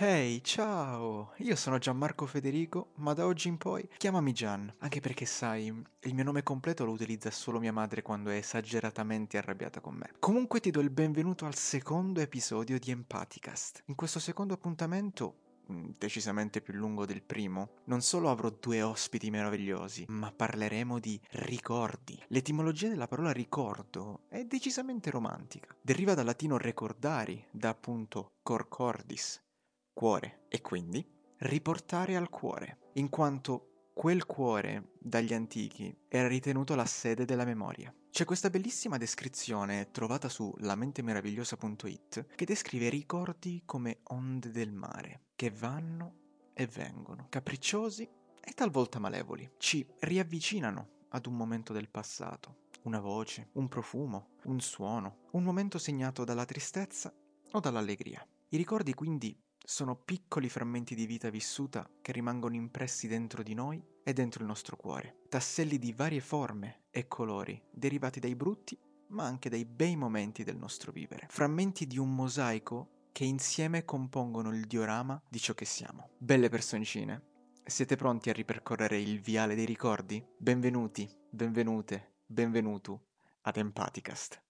Ehi, ciao! Io sono Gianmarco Federico, ma da oggi in poi chiamami Gian, anche perché sai, il mio nome completo lo utilizza solo mia madre quando è esageratamente arrabbiata con me. Comunque ti do il benvenuto al secondo episodio di Empaticast. In questo secondo appuntamento mm, decisamente più lungo del primo, non solo avrò due ospiti meravigliosi, ma parleremo di ricordi. L'etimologia della parola ricordo è decisamente romantica. Deriva dal latino recordari, da appunto cor cordis, cuore e quindi riportare al cuore, in quanto quel cuore dagli antichi era ritenuto la sede della memoria. C'è questa bellissima descrizione trovata su lamentemeravigliosa.it che descrive i ricordi come onde del mare, che vanno e vengono, capricciosi e talvolta malevoli. Ci riavvicinano ad un momento del passato, una voce, un profumo, un suono, un momento segnato dalla tristezza o dall'allegria. I ricordi quindi sono piccoli frammenti di vita vissuta che rimangono impressi dentro di noi e dentro il nostro cuore. Tasselli di varie forme e colori, derivati dai brutti ma anche dai bei momenti del nostro vivere. Frammenti di un mosaico che insieme compongono il diorama di ciò che siamo. Belle personcine, siete pronti a ripercorrere il viale dei ricordi? Benvenuti, benvenute, benvenuto ad Empaticast.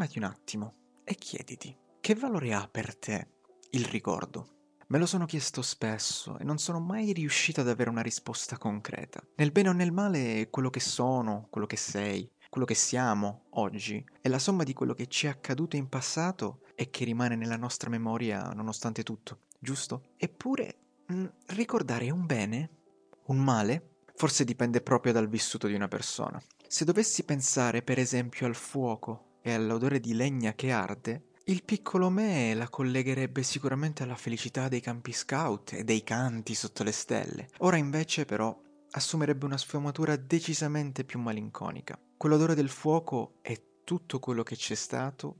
Soffermati un attimo e chiediti, che valore ha per te il ricordo? Me lo sono chiesto spesso e non sono mai riuscito ad avere una risposta concreta. Nel bene o nel male, quello che sono, quello che sei, quello che siamo oggi è la somma di quello che ci è accaduto in passato e che rimane nella nostra memoria nonostante tutto, giusto? Eppure, mh, mm, ricordare un bene? Un male? Forse dipende proprio dal vissuto di una persona. Se dovessi pensare per esempio al fuoco e all'odore di legna che arde, il piccolo me la collegherebbe sicuramente alla felicità dei campi scout e dei canti sotto le stelle. Ora invece però assumerebbe una sfumatura decisamente più malinconica. Quell'odore del fuoco è tutto quello che c'è stato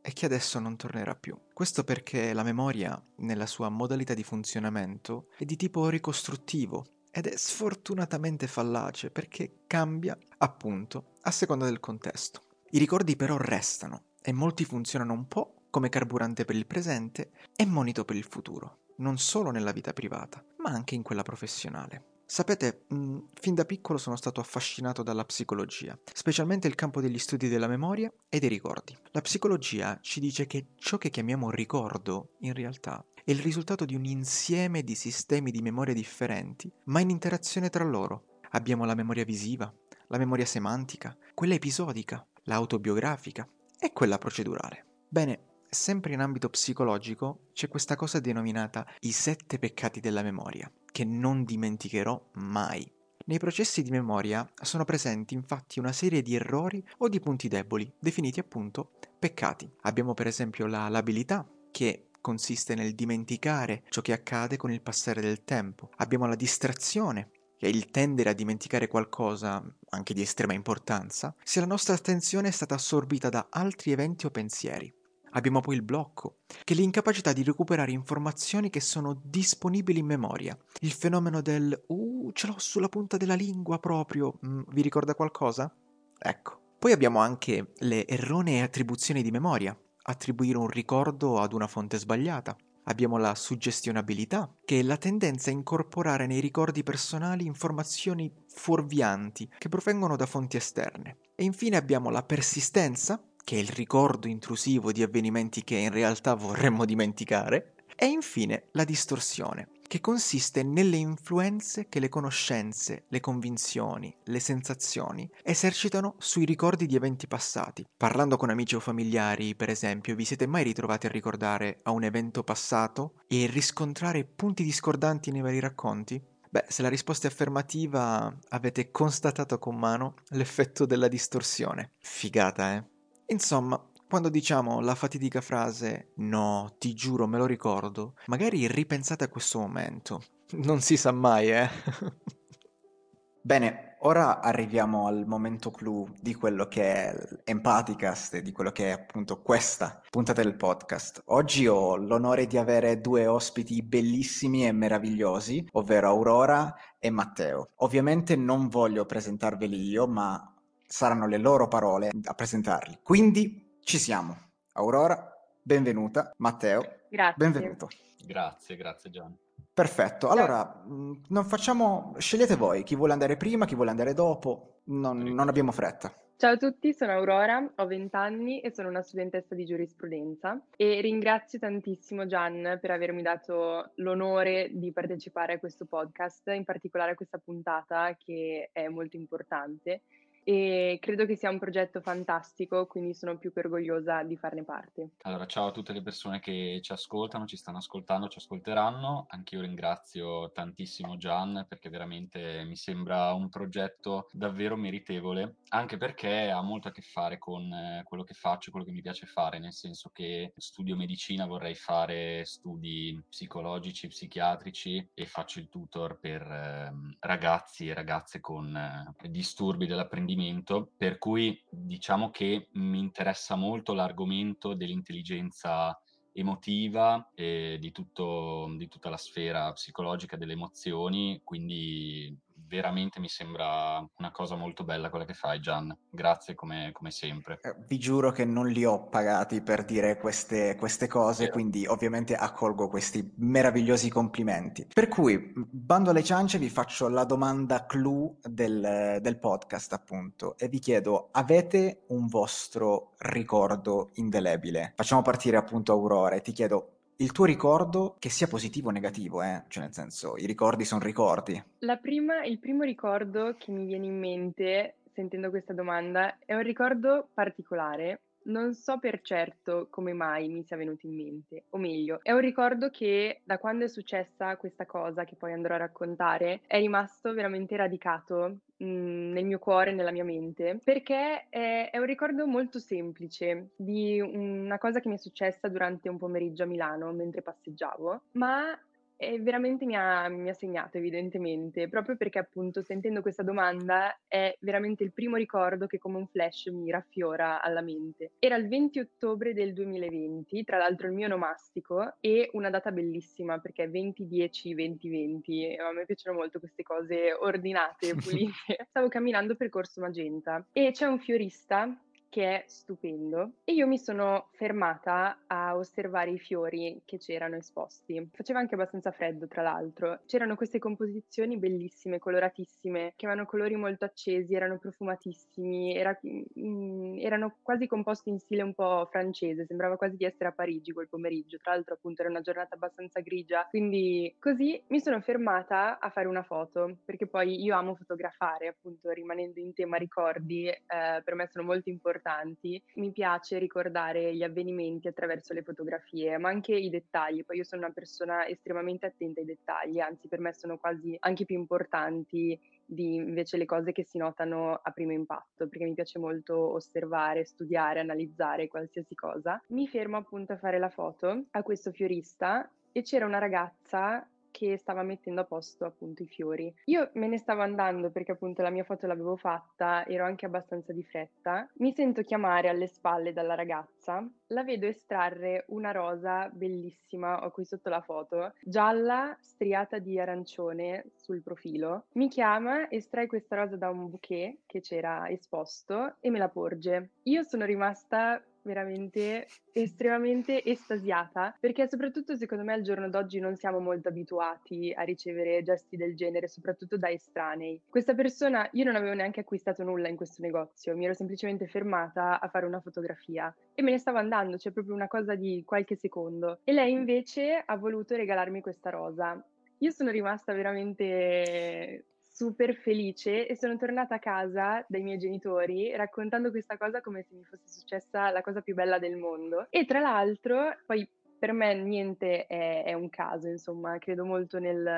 e che adesso non tornerà più. Questo perché la memoria, nella sua modalità di funzionamento, è di tipo ricostruttivo ed è sfortunatamente fallace perché cambia, appunto, a seconda del contesto. I ricordi però restano e molti funzionano un po' come carburante per il presente e monito per il futuro, non solo nella vita privata, ma anche in quella professionale. Sapete, mh, mm, fin da piccolo sono stato affascinato dalla psicologia, specialmente il campo degli studi della memoria e dei ricordi. La psicologia ci dice che ciò che chiamiamo ricordo, in realtà, è il risultato di un insieme di sistemi di memoria differenti, ma in interazione tra loro. Abbiamo la memoria visiva, la memoria semantica, quella episodica, l'autobiografica e quella procedurale. Bene, sempre in ambito psicologico c'è questa cosa denominata i sette peccati della memoria, che non dimenticherò mai. Nei processi di memoria sono presenti infatti una serie di errori o di punti deboli, definiti appunto peccati. Abbiamo per esempio la labilità, che consiste nel dimenticare ciò che accade con il passare del tempo. Abbiamo la distrazione, che è il tendere a dimenticare qualcosa, anche di estrema importanza, se la nostra attenzione è stata assorbita da altri eventi o pensieri. Abbiamo poi il blocco, che è l'incapacità di recuperare informazioni che sono disponibili in memoria. Il fenomeno del uh, ce l'ho sulla punta della lingua proprio. Mm, vi ricorda qualcosa? Ecco. Poi abbiamo anche le erronee attribuzioni di memoria, attribuire un ricordo ad una fonte sbagliata. Abbiamo la suggestionabilità, che è la tendenza a incorporare nei ricordi personali informazioni fuorvianti che provengono da fonti esterne. E infine abbiamo la persistenza, che è il ricordo intrusivo di avvenimenti che in realtà vorremmo dimenticare. E infine la distorsione, che consiste nelle influenze che le conoscenze, le convinzioni, le sensazioni esercitano sui ricordi di eventi passati. Parlando con amici o familiari, per esempio, vi siete mai ritrovati a ricordare a un evento passato e riscontrare punti discordanti nei vari racconti? Beh, se la risposta è affermativa, avete constatato con mano l'effetto della distorsione. Figata, eh? Insomma, quando diciamo la fatidica frase no, ti giuro, me lo ricordo, magari ripensate a questo momento. Non si sa mai, eh? Bene, ora arriviamo al momento clou di quello che è l'Empaticast, di quello che è appunto questa puntata del podcast. Oggi ho l'onore di avere due ospiti bellissimi e meravigliosi, ovvero Aurora e Matteo. Ovviamente non voglio presentarveli io, ma saranno le loro parole a presentarli. Quindi ci siamo. Aurora, benvenuta. Matteo, Grazie. benvenuto. Grazie, grazie Gian. Perfetto, allora mh, non facciamo, scegliete voi chi vuole andare prima, chi vuole andare dopo, non, non abbiamo fretta. Ciao a tutti, sono Aurora, ho 20 anni e sono una studentessa di giurisprudenza e ringrazio tantissimo Gian per avermi dato l'onore di partecipare a questo podcast, in particolare a questa puntata che è molto importante e credo che sia un progetto fantastico, quindi sono più che orgogliosa di farne parte. Allora, ciao a tutte le persone che ci ascoltano, ci stanno ascoltando, ci ascolteranno. Anch'io ringrazio tantissimo Gian perché veramente mi sembra un progetto davvero meritevole, anche perché ha molto a che fare con eh, quello che faccio, quello che mi piace fare, nel senso che studio medicina, vorrei fare studi psicologici, psichiatrici e faccio il tutor per eh, ragazzi e ragazze con eh, disturbi dell'apprendimento approfondimento, per cui diciamo che mi interessa molto l'argomento dell'intelligenza emotiva e di, tutto, di tutta la sfera psicologica delle emozioni, quindi veramente mi sembra una cosa molto bella quella che fai, Gian. Grazie come, come sempre. Eh, vi giuro che non li ho pagati per dire queste, queste cose, Vero. quindi ovviamente accolgo questi meravigliosi complimenti. Per cui, bando alle ciance, vi faccio la domanda clou del, del podcast, appunto, e vi chiedo, avete un vostro ricordo indelebile? Facciamo partire appunto Aurora e ti chiedo, il tuo ricordo, che sia positivo o negativo, eh? Cioè nel senso, i ricordi sono ricordi. La prima, il primo ricordo che mi viene in mente sentendo questa domanda è un ricordo particolare. Non so per certo come mai mi sia venuto in mente, o meglio, è un ricordo che da quando è successa questa cosa che poi andrò a raccontare è rimasto veramente radicato mh, nel mio cuore, nella mia mente, perché è, è un ricordo molto semplice di una cosa che mi è successa durante un pomeriggio a Milano mentre passeggiavo, ma e veramente mi ha, mi ha segnato evidentemente, proprio perché appunto sentendo questa domanda è veramente il primo ricordo che come un flash mi raffiora alla mente. Era il 20 ottobre del 2020, tra l'altro il mio nomastico, e una data bellissima perché 20-10-20-20, a me piacciono molto queste cose ordinate, pulite. Stavo camminando per Corso Magenta e c'è un fiorista che è stupendo. E io mi sono fermata a osservare i fiori che c'erano esposti. Faceva anche abbastanza freddo, tra l'altro. C'erano queste composizioni bellissime, coloratissime, che avevano colori molto accesi, erano profumatissimi, era, mm, erano quasi composti in stile un po' francese, sembrava quasi di essere a Parigi quel pomeriggio. Tra l'altro, appunto, era una giornata abbastanza grigia. Quindi così mi sono fermata a fare una foto, perché poi io amo fotografare, appunto, rimanendo in tema ricordi, eh, per me sono molto importanti importanti. Mi piace ricordare gli avvenimenti attraverso le fotografie, ma anche i dettagli. Poi io sono una persona estremamente attenta ai dettagli, anzi per me sono quasi anche più importanti di invece le cose che si notano a primo impatto, perché mi piace molto osservare, studiare, analizzare qualsiasi cosa. Mi fermo appunto a fare la foto a questo fiorista e c'era una ragazza che stava mettendo a posto appunto i fiori. Io me ne stavo andando perché appunto la mia foto l'avevo fatta, ero anche abbastanza di fretta. Mi sento chiamare alle spalle dalla ragazza, la vedo estrarre una rosa bellissima, ho qui sotto la foto, gialla striata di arancione sul profilo. Mi chiama, estrae questa rosa da un bouquet che c'era esposto e me la porge. Io sono rimasta veramente estremamente estasiata perché soprattutto secondo me al giorno d'oggi non siamo molto abituati a ricevere gesti del genere, soprattutto da estranei. Questa persona, io non avevo neanche acquistato nulla in questo negozio, mi ero semplicemente fermata a fare una fotografia e me ne stavo andando, cioè proprio una cosa di qualche secondo. E lei invece ha voluto regalarmi questa rosa. Io sono rimasta veramente super felice e sono tornata a casa dai miei genitori raccontando questa cosa come se mi fosse successa la cosa più bella del mondo. E tra l'altro, poi per me niente è, è un caso, insomma, credo molto nel,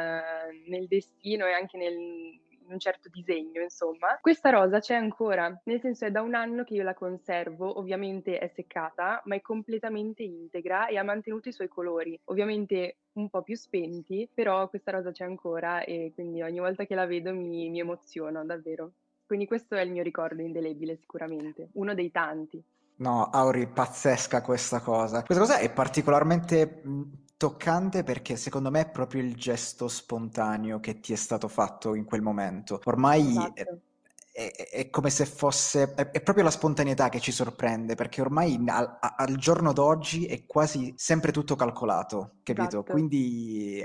nel destino e anche nel, un certo disegno, insomma. Questa rosa c'è ancora, nel senso è da un anno che io la conservo, ovviamente è seccata, ma è completamente integra e ha mantenuto i suoi colori, ovviamente un po' più spenti, però questa rosa c'è ancora e quindi ogni volta che la vedo mi, mi emoziono davvero. Quindi questo è il mio ricordo indelebile sicuramente, uno dei tanti. No, Auri, pazzesca questa cosa. Questa cosa è particolarmente toccante perché secondo me è proprio il gesto spontaneo che ti è stato fatto in quel momento. Ormai Esatto. è, è- è come se fosse, è, è proprio la spontaneità che ci sorprende, perché ormai al, al giorno d'oggi è quasi sempre tutto calcolato, capito? Esatto. Quindi,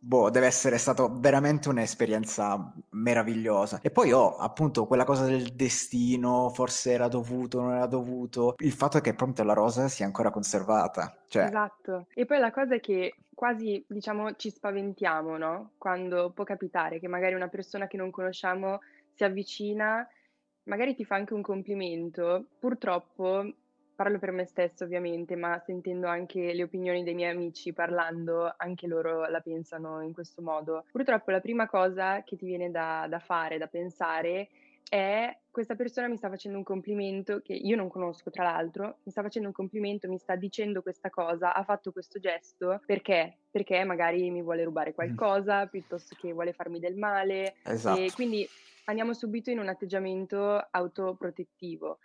boh, deve essere stata veramente un'esperienza meravigliosa. E poi ho appunto quella cosa del destino, forse era dovuto, non era dovuto. Il fatto è che proprio la rosa sia ancora conservata. Cioè, Esatto. E poi la cosa è che quasi, diciamo, ci spaventiamo, no? Quando può capitare che magari una persona che non conosciamo si avvicina, magari ti fa anche un complimento. Purtroppo, parlo per me stessa ovviamente, ma sentendo anche le opinioni dei miei amici, parlando, anche loro la pensano in questo modo. Purtroppo la prima cosa che ti viene da, da fare, da pensare, è questa persona mi sta facendo un complimento che io non conosco, tra l'altro, mi sta facendo un complimento, mi sta dicendo questa cosa, ha fatto questo gesto perché? Perché magari mi vuole rubare mm, qualcosa piuttosto che vuole farmi del male e esatto. quindi andiamo subito in un atteggiamento autoprotettivo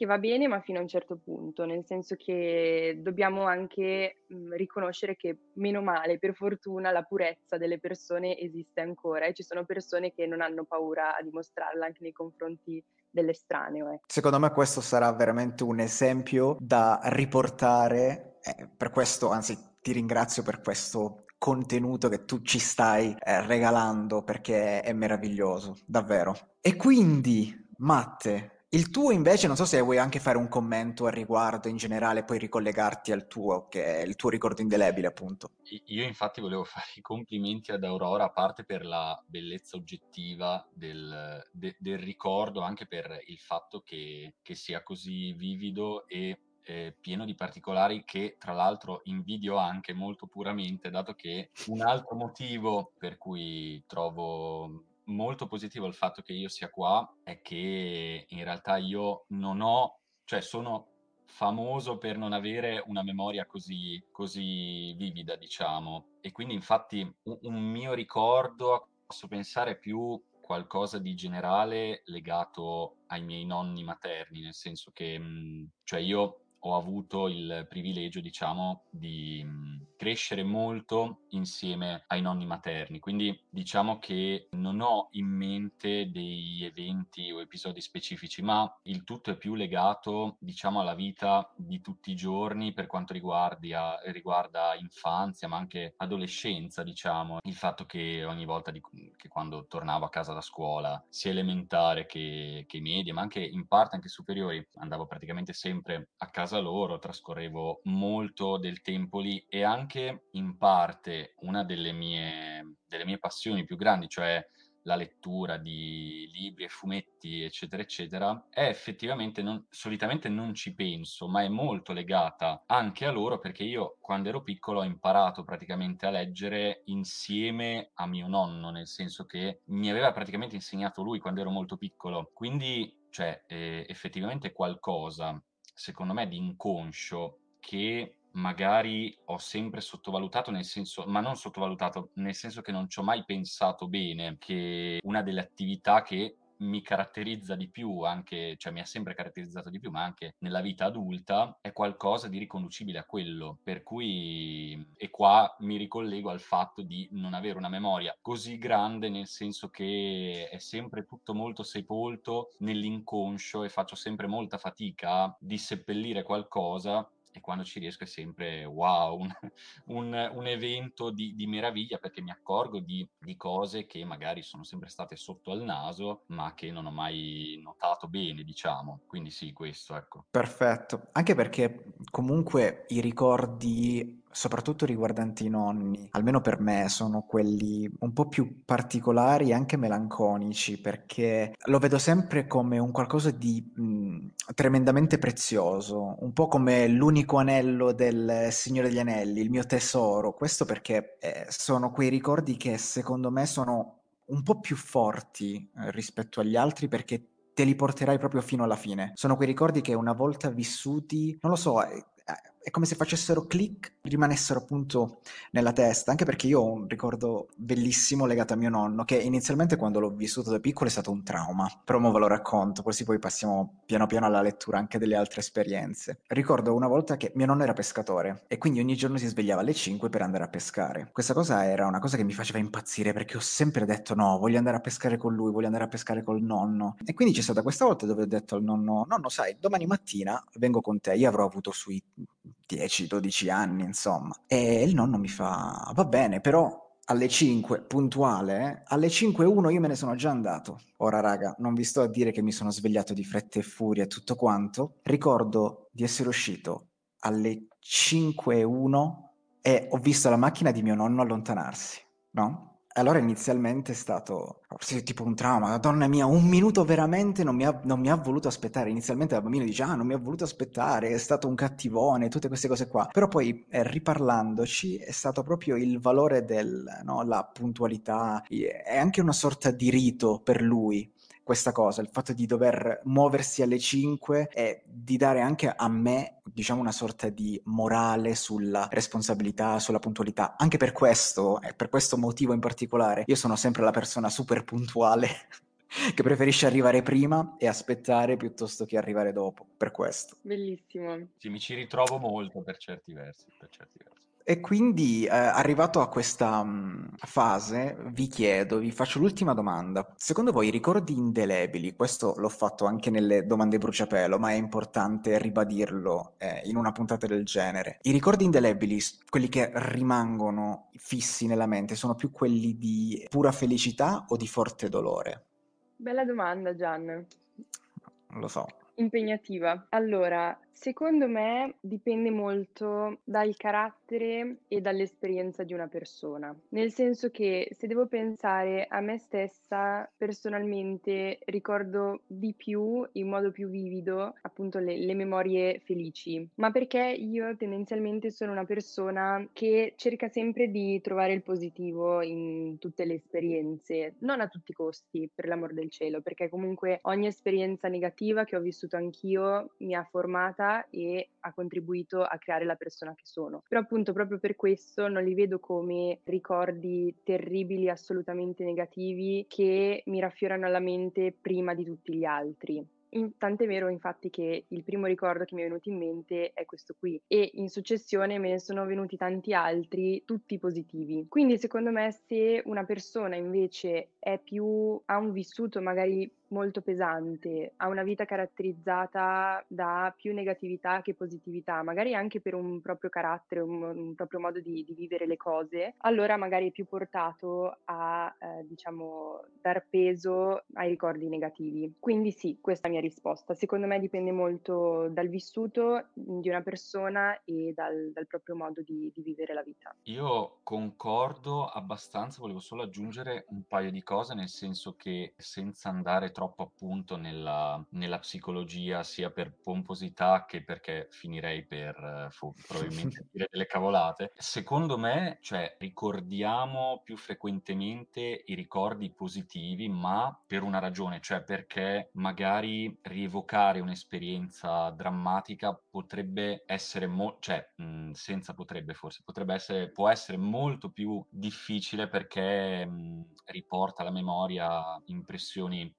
che va bene, ma fino a un certo punto, nel senso che dobbiamo anche mh, riconoscere che, meno male, per fortuna, la purezza delle persone esiste ancora e ci sono persone che non hanno paura a dimostrarla anche nei confronti dell'estraneo. Eh. Secondo me questo sarà veramente un esempio da riportare, eh, per questo, anzi ti ringrazio per questo contenuto che tu ci stai eh, regalando perché è meraviglioso, davvero. E quindi, Matte, il tuo invece, non so se vuoi anche fare un commento al riguardo in generale, poi ricollegarti al tuo, che è il tuo ricordo indelebile, appunto. Io infatti volevo fare i complimenti ad Aurora, a parte per la bellezza oggettiva del, de, del ricordo, anche per il fatto che, che sia così vivido e eh, pieno di particolari che tra l'altro invidio anche molto puramente, dato che un altro motivo per cui trovo molto positivo il fatto che io sia qua è che in realtà io non ho, cioè sono famoso per non avere una memoria così, così vivida, diciamo. E quindi infatti un, un mio ricordo, posso pensare più qualcosa di generale legato ai miei nonni materni, nel senso che, mh, cioè io ho avuto il privilegio, diciamo, di crescere molto insieme ai nonni materni. Quindi diciamo che non ho in mente dei eventi o episodi specifici, ma il tutto è più legato, diciamo, alla vita di tutti i giorni per quanto riguarda, riguarda infanzia, ma anche adolescenza, diciamo. Il fatto che ogni volta di, che quando tornavo a casa da scuola, sia elementare che, che media, ma anche in parte anche superiori, andavo praticamente sempre a casa casa loro, trascorrevo molto del tempo lì e anche in parte una delle mie, delle mie passioni più grandi, cioè la lettura di libri e fumetti, eccetera, eccetera, è effettivamente non, solitamente non ci penso, ma è molto legata anche a loro perché io quando ero piccolo ho imparato praticamente a leggere insieme a mio nonno, nel senso che mi aveva praticamente insegnato lui quando ero molto piccolo. Quindi, cioè, eh, effettivamente qualcosa secondo me, di inconscio che magari ho sempre sottovalutato, nel senso, ma non sottovalutato, nel senso che non ci ho mai pensato bene, che una delle attività che mi caratterizza di più, anche, cioè mi ha sempre caratterizzato di più, ma anche nella vita adulta, è qualcosa di riconducibile a quello. Per cui, e qua mi ricollego al fatto di non avere una memoria così grande, nel senso che è sempre tutto molto sepolto nell'inconscio e faccio sempre molta fatica di seppellire qualcosa e quando ci riesco è sempre wow, un, un, un evento di, di, meraviglia perché mi accorgo di, di, cose che magari sono sempre state sotto al naso ma che non ho mai notato bene, diciamo. Quindi sì, questo, ecco. Perfetto, anche perché comunque i ricordi soprattutto riguardanti i nonni, almeno per me, sono quelli un po' più particolari e anche melanconici, perché lo vedo sempre come un qualcosa di mh, tremendamente prezioso, un po' come l'unico anello del Signore degli Anelli, il mio tesoro. Questo perché eh, sono quei ricordi che secondo me sono un po' più forti eh, rispetto agli altri perché te li porterai proprio fino alla fine. Sono quei ricordi che una volta vissuti, non lo so, eh, è come se facessero click, rimanessero appunto nella testa, anche perché io ho un ricordo bellissimo legato a mio nonno, che inizialmente quando l'ho vissuto da piccolo è stato un trauma, però mo ve lo racconto, così poi passiamo piano piano alla lettura anche delle altre esperienze. Ricordo una volta che mio nonno era pescatore e quindi ogni giorno si svegliava alle 5 per andare a pescare. Questa cosa era una cosa che mi faceva impazzire perché ho sempre detto no, voglio andare a pescare con lui, voglio andare a pescare col nonno. E quindi c'è stata questa volta dove ho detto al nonno, nonno sai, domani mattina vengo con te, io avrò avuto sui 10-12 anni, insomma. E il nonno mi fa, va bene, però alle 5, puntuale, eh? alle 5.1 io me ne sono già andato. Ora, raga, non vi sto a dire che mi sono svegliato di fretta e furia e tutto quanto. Ricordo di essere uscito alle 5.1 e ho visto la macchina di mio nonno allontanarsi, no? Allora inizialmente è stato tipo un trauma, madonna mia, un minuto veramente non mi, ha, non mi ha voluto aspettare. Inizialmente la bambina dice, ah, non mi ha voluto aspettare, è stato un cattivone, tutte queste cose qua. Però poi eh, riparlandoci è stato proprio il valore della no, puntualità, è anche una sorta di rito per lui questa cosa, il fatto di dover muoversi alle 5 e di dare anche a me, diciamo, una sorta di morale sulla responsabilità, sulla puntualità. Anche per questo, e per questo motivo in particolare, io sono sempre la persona super puntuale che preferisce arrivare prima e aspettare piuttosto che arrivare dopo, per questo. Bellissimo. Sì, mi ci ritrovo molto per certi versi, per certi versi. E quindi, eh, arrivato a questa mh, fase, vi chiedo, vi faccio l'ultima domanda. Secondo voi i ricordi indelebili, questo l'ho fatto anche nelle domande bruciapelo, ma è importante ribadirlo eh, in una puntata del genere. I ricordi indelebili, quelli che rimangono fissi nella mente, sono più quelli di pura felicità o di forte dolore? Bella domanda, Gian. Non lo so. Impegnativa. Allora, Secondo me dipende molto dal carattere e dall'esperienza di una persona, nel senso che se devo pensare a me stessa personalmente ricordo di più, in modo più vivido, appunto le, le memorie felici, ma perché io tendenzialmente sono una persona che cerca sempre di trovare il positivo in tutte le esperienze, non a tutti i costi, per l'amor del cielo, perché comunque ogni esperienza negativa che ho vissuto anch'io mi ha formata e ha contribuito a creare la persona che sono. Però appunto proprio per questo non li vedo come ricordi terribili, assolutamente negativi, che mi raffiorano alla mente prima di tutti gli altri. In, tant'è vero infatti che il primo ricordo che mi è venuto in mente è questo qui e in successione me ne sono venuti tanti altri, tutti positivi. Quindi secondo me se una persona invece è più, ha un vissuto magari molto pesante, ha una vita caratterizzata da più negatività che positività, magari anche per un proprio carattere, un, un proprio modo di, di, vivere le cose, allora magari è più portato a, eh, diciamo, dar peso ai ricordi negativi. Quindi sì, questa è la mia risposta. Secondo me dipende molto dal vissuto di una persona e dal, dal proprio modo di, di vivere la vita. Io concordo abbastanza, volevo solo aggiungere un paio di cose, nel senso che senza andare troppo troppo appunto nella, nella psicologia, sia per pomposità che perché finirei per eh, fu, probabilmente dire delle cavolate. Secondo me, cioè, ricordiamo più frequentemente i ricordi positivi, ma per una ragione, cioè perché magari rievocare un'esperienza drammatica potrebbe essere, mo- cioè, mh, senza potrebbe forse, potrebbe essere, può essere molto più difficile perché mh, riporta alla memoria impressioni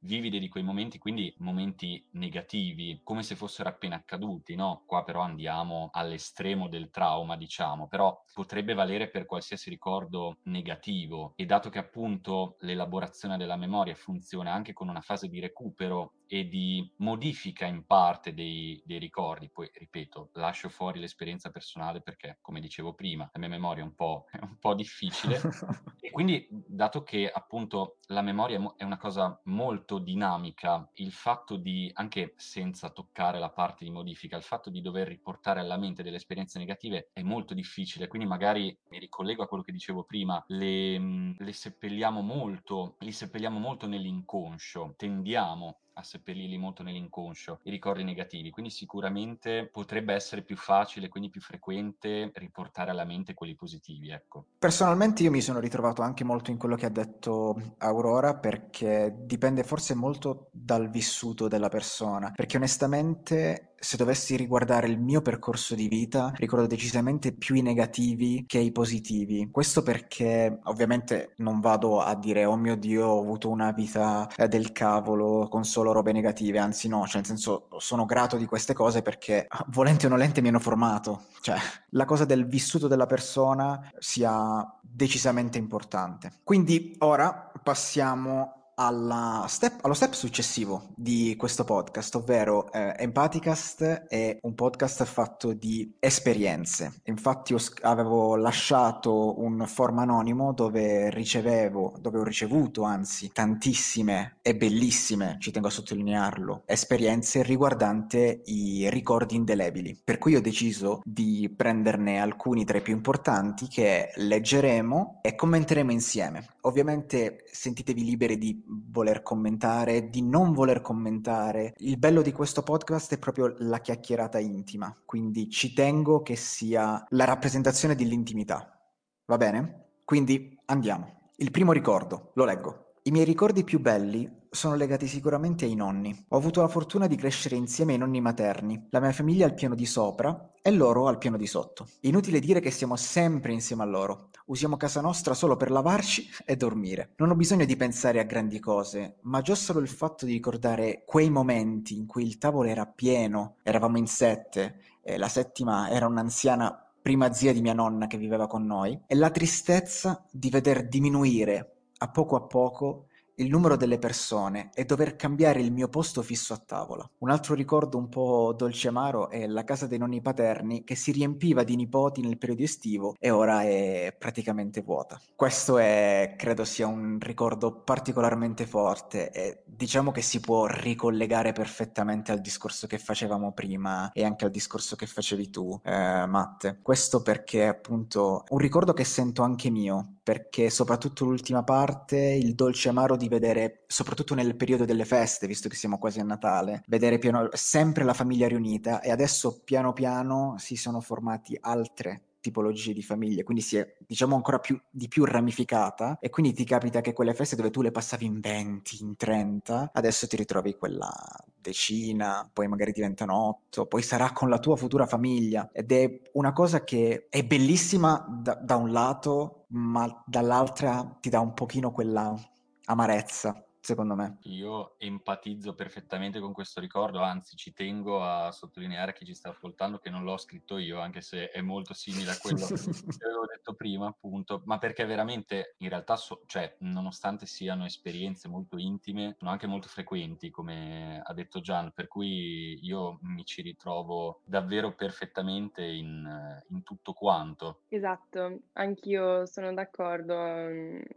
vivide di quei momenti, quindi momenti negativi, come se fossero appena accaduti, no? Qua però andiamo all'estremo del trauma, diciamo, però potrebbe valere per qualsiasi ricordo negativo e dato che appunto l'elaborazione della memoria funziona anche con una fase di recupero e di modifica in parte dei, dei ricordi. Poi, ripeto, lascio fuori l'esperienza personale perché, come dicevo prima, la mia memoria è un po', è un po difficile. e quindi, dato che appunto la memoria è una cosa molto dinamica, il fatto di, anche senza toccare la parte di modifica, il fatto di dover riportare alla mente delle esperienze negative è molto difficile. Quindi magari mi ricollego a quello che dicevo prima, le, le seppelliamo molto, li seppelliamo molto nell'inconscio, tendiamo a seppellirli molto nell'inconscio, i ricordi negativi, quindi sicuramente potrebbe essere più facile, quindi più frequente riportare alla mente quelli positivi, ecco. Personalmente io mi sono ritrovato anche molto in quello che ha detto Aurora perché dipende forse molto dal vissuto della persona, perché onestamente se dovessi riguardare il mio percorso di vita, ricordo decisamente più i negativi che i positivi. Questo perché ovviamente non vado a dire oh mio Dio, ho avuto una vita eh, del cavolo con solo robe negative, anzi no, cioè nel senso sono grato di queste cose perché volente o nolente mi hanno formato. Cioè, la cosa del vissuto della persona sia decisamente importante. Quindi ora passiamo step, allo step successivo di questo podcast, ovvero eh, Empathicast è un podcast fatto di esperienze. Infatti ho, avevo lasciato un form anonimo dove ricevevo, dove ho ricevuto anzi tantissime e bellissime, ci tengo a sottolinearlo, esperienze riguardanti i ricordi indelebili. Per cui ho deciso di prenderne alcuni tra i più importanti che leggeremo e commenteremo insieme. Ovviamente sentitevi liberi di voler commentare, di non voler commentare. Il bello di questo podcast è proprio la chiacchierata intima, quindi ci tengo che sia la rappresentazione dell'intimità. Va bene? Quindi andiamo. Il primo ricordo, lo leggo. I miei ricordi più belli sono legati sicuramente ai nonni. Ho avuto la fortuna di crescere insieme ai nonni materni, la mia famiglia al piano di sopra e loro al piano di sotto. Inutile dire che siamo sempre insieme a loro. Usiamo casa nostra solo per lavarci e dormire. Non ho bisogno di pensare a grandi cose, ma già solo il fatto di ricordare quei momenti in cui il tavolo era pieno, eravamo in sette, e la settima era un'anziana prima zia di mia nonna che viveva con noi, e la tristezza di veder diminuire a poco a poco il numero delle persone e dover cambiare il mio posto fisso a tavola. Un altro ricordo un po' dolce amaro è la casa dei nonni paterni che si riempiva di nipoti nel periodo estivo e ora è praticamente vuota. Questo è, credo sia un ricordo particolarmente forte e diciamo che si può ricollegare perfettamente al discorso che facevamo prima e anche al discorso che facevi tu, eh, Matte. Questo perché appunto un ricordo che sento anche mio, perché soprattutto l'ultima parte, il dolce amaro di vedere, soprattutto nel periodo delle feste, visto che siamo quasi a Natale, vedere piano, sempre la famiglia riunita e adesso piano piano si sono formati altre tipologie di famiglie, quindi si è diciamo ancora più, di più ramificata e quindi ti capita che quelle feste dove tu le passavi in 20, in 30, adesso ti ritrovi quella decina, poi magari diventano 8, poi sarà con la tua futura famiglia. Ed è una cosa che è bellissima da, da un lato, ma dall'altra ti dà un pochino quella amarezza secondo me. Io empatizzo perfettamente con questo ricordo, anzi ci tengo a sottolineare a chi ci sta ascoltando che non l'ho scritto io, anche se è molto simile a quello che avevo detto prima, appunto, ma perché veramente in realtà, so, cioè, nonostante siano esperienze molto intime, sono anche molto frequenti, come ha detto Gian, per cui io mi ci ritrovo davvero perfettamente in, in tutto quanto. Esatto, anch'io sono d'accordo,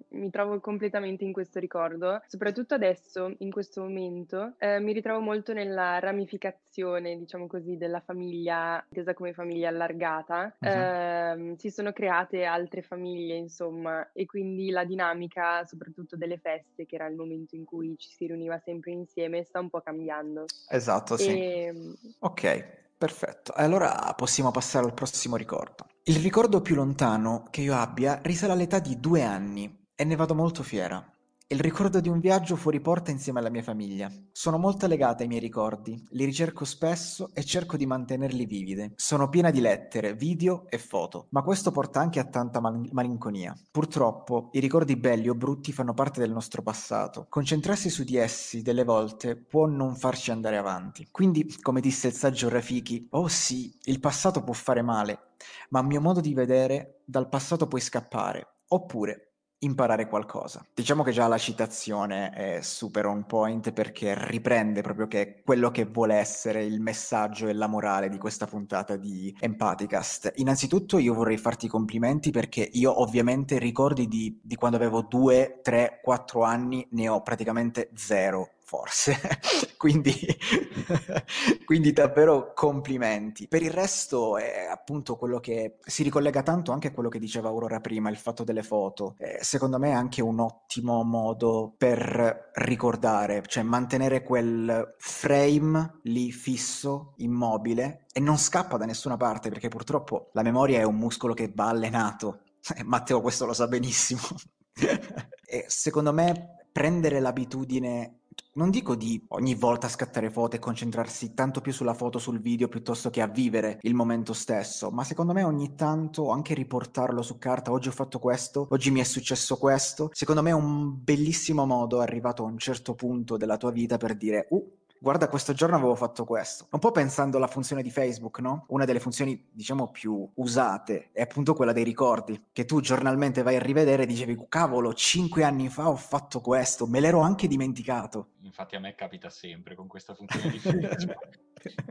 mi trovo completamente in questo ricordo, soprattutto soprattutto adesso, in questo momento, eh, mi ritrovo molto nella ramificazione, diciamo così, della famiglia, intesa come famiglia allargata. Uh-huh. Eh, si sono create altre famiglie, insomma, e quindi la dinamica, soprattutto delle feste, che era il momento in cui ci si riuniva sempre insieme, sta un po' cambiando. Esatto, sì. E... Ehm, ok. Perfetto, allora possiamo passare al prossimo ricordo. Il ricordo più lontano che io abbia risale all'età di due anni e ne vado molto fiera il ricordo di un viaggio fuori porta insieme alla mia famiglia. Sono molto legata ai miei ricordi, li ricerco spesso e cerco di mantenerli vividi. Sono piena di lettere, video e foto, ma questo porta anche a tanta mal- malinconia. Purtroppo i ricordi belli o brutti fanno parte del nostro passato. Concentrarsi su di essi delle volte può non farci andare avanti. Quindi, come disse il saggio Rafiki, oh sì, il passato può fare male, ma a mio modo di vedere dal passato puoi scappare. Oppure imparare qualcosa. Diciamo che già la citazione è super on point perché riprende proprio che quello che vuole essere il messaggio e la morale di questa puntata di Empathicast. Innanzitutto io vorrei farti i complimenti perché io ovviamente ricordi di, di quando avevo 2, 3, 4 anni ne ho praticamente zero forse. quindi, quindi davvero complimenti. Per il resto è appunto quello che si ricollega tanto anche a quello che diceva Aurora prima, il fatto delle foto. Eh, secondo me è anche un ottimo modo per ricordare, cioè mantenere quel frame lì fisso, immobile e non scappa da nessuna parte perché purtroppo la memoria è un muscolo che va allenato. Matteo questo lo sa benissimo. e secondo me prendere l'abitudine non dico di ogni volta scattare foto e concentrarsi tanto più sulla foto, sul video, piuttosto che a vivere il momento stesso, ma secondo me ogni tanto anche riportarlo su carta, oggi ho fatto questo, oggi mi è successo questo, secondo me è un bellissimo modo arrivato a un certo punto della tua vita per dire, uh, guarda questo giorno avevo fatto questo. Un po' pensando alla funzione di Facebook, no? Una delle funzioni, diciamo, più usate è appunto quella dei ricordi, che tu giornalmente vai a rivedere e dicevi, cavolo, cinque anni fa ho fatto questo, me l'ero anche dimenticato. Infatti a me capita sempre con questa funzione di Facebook.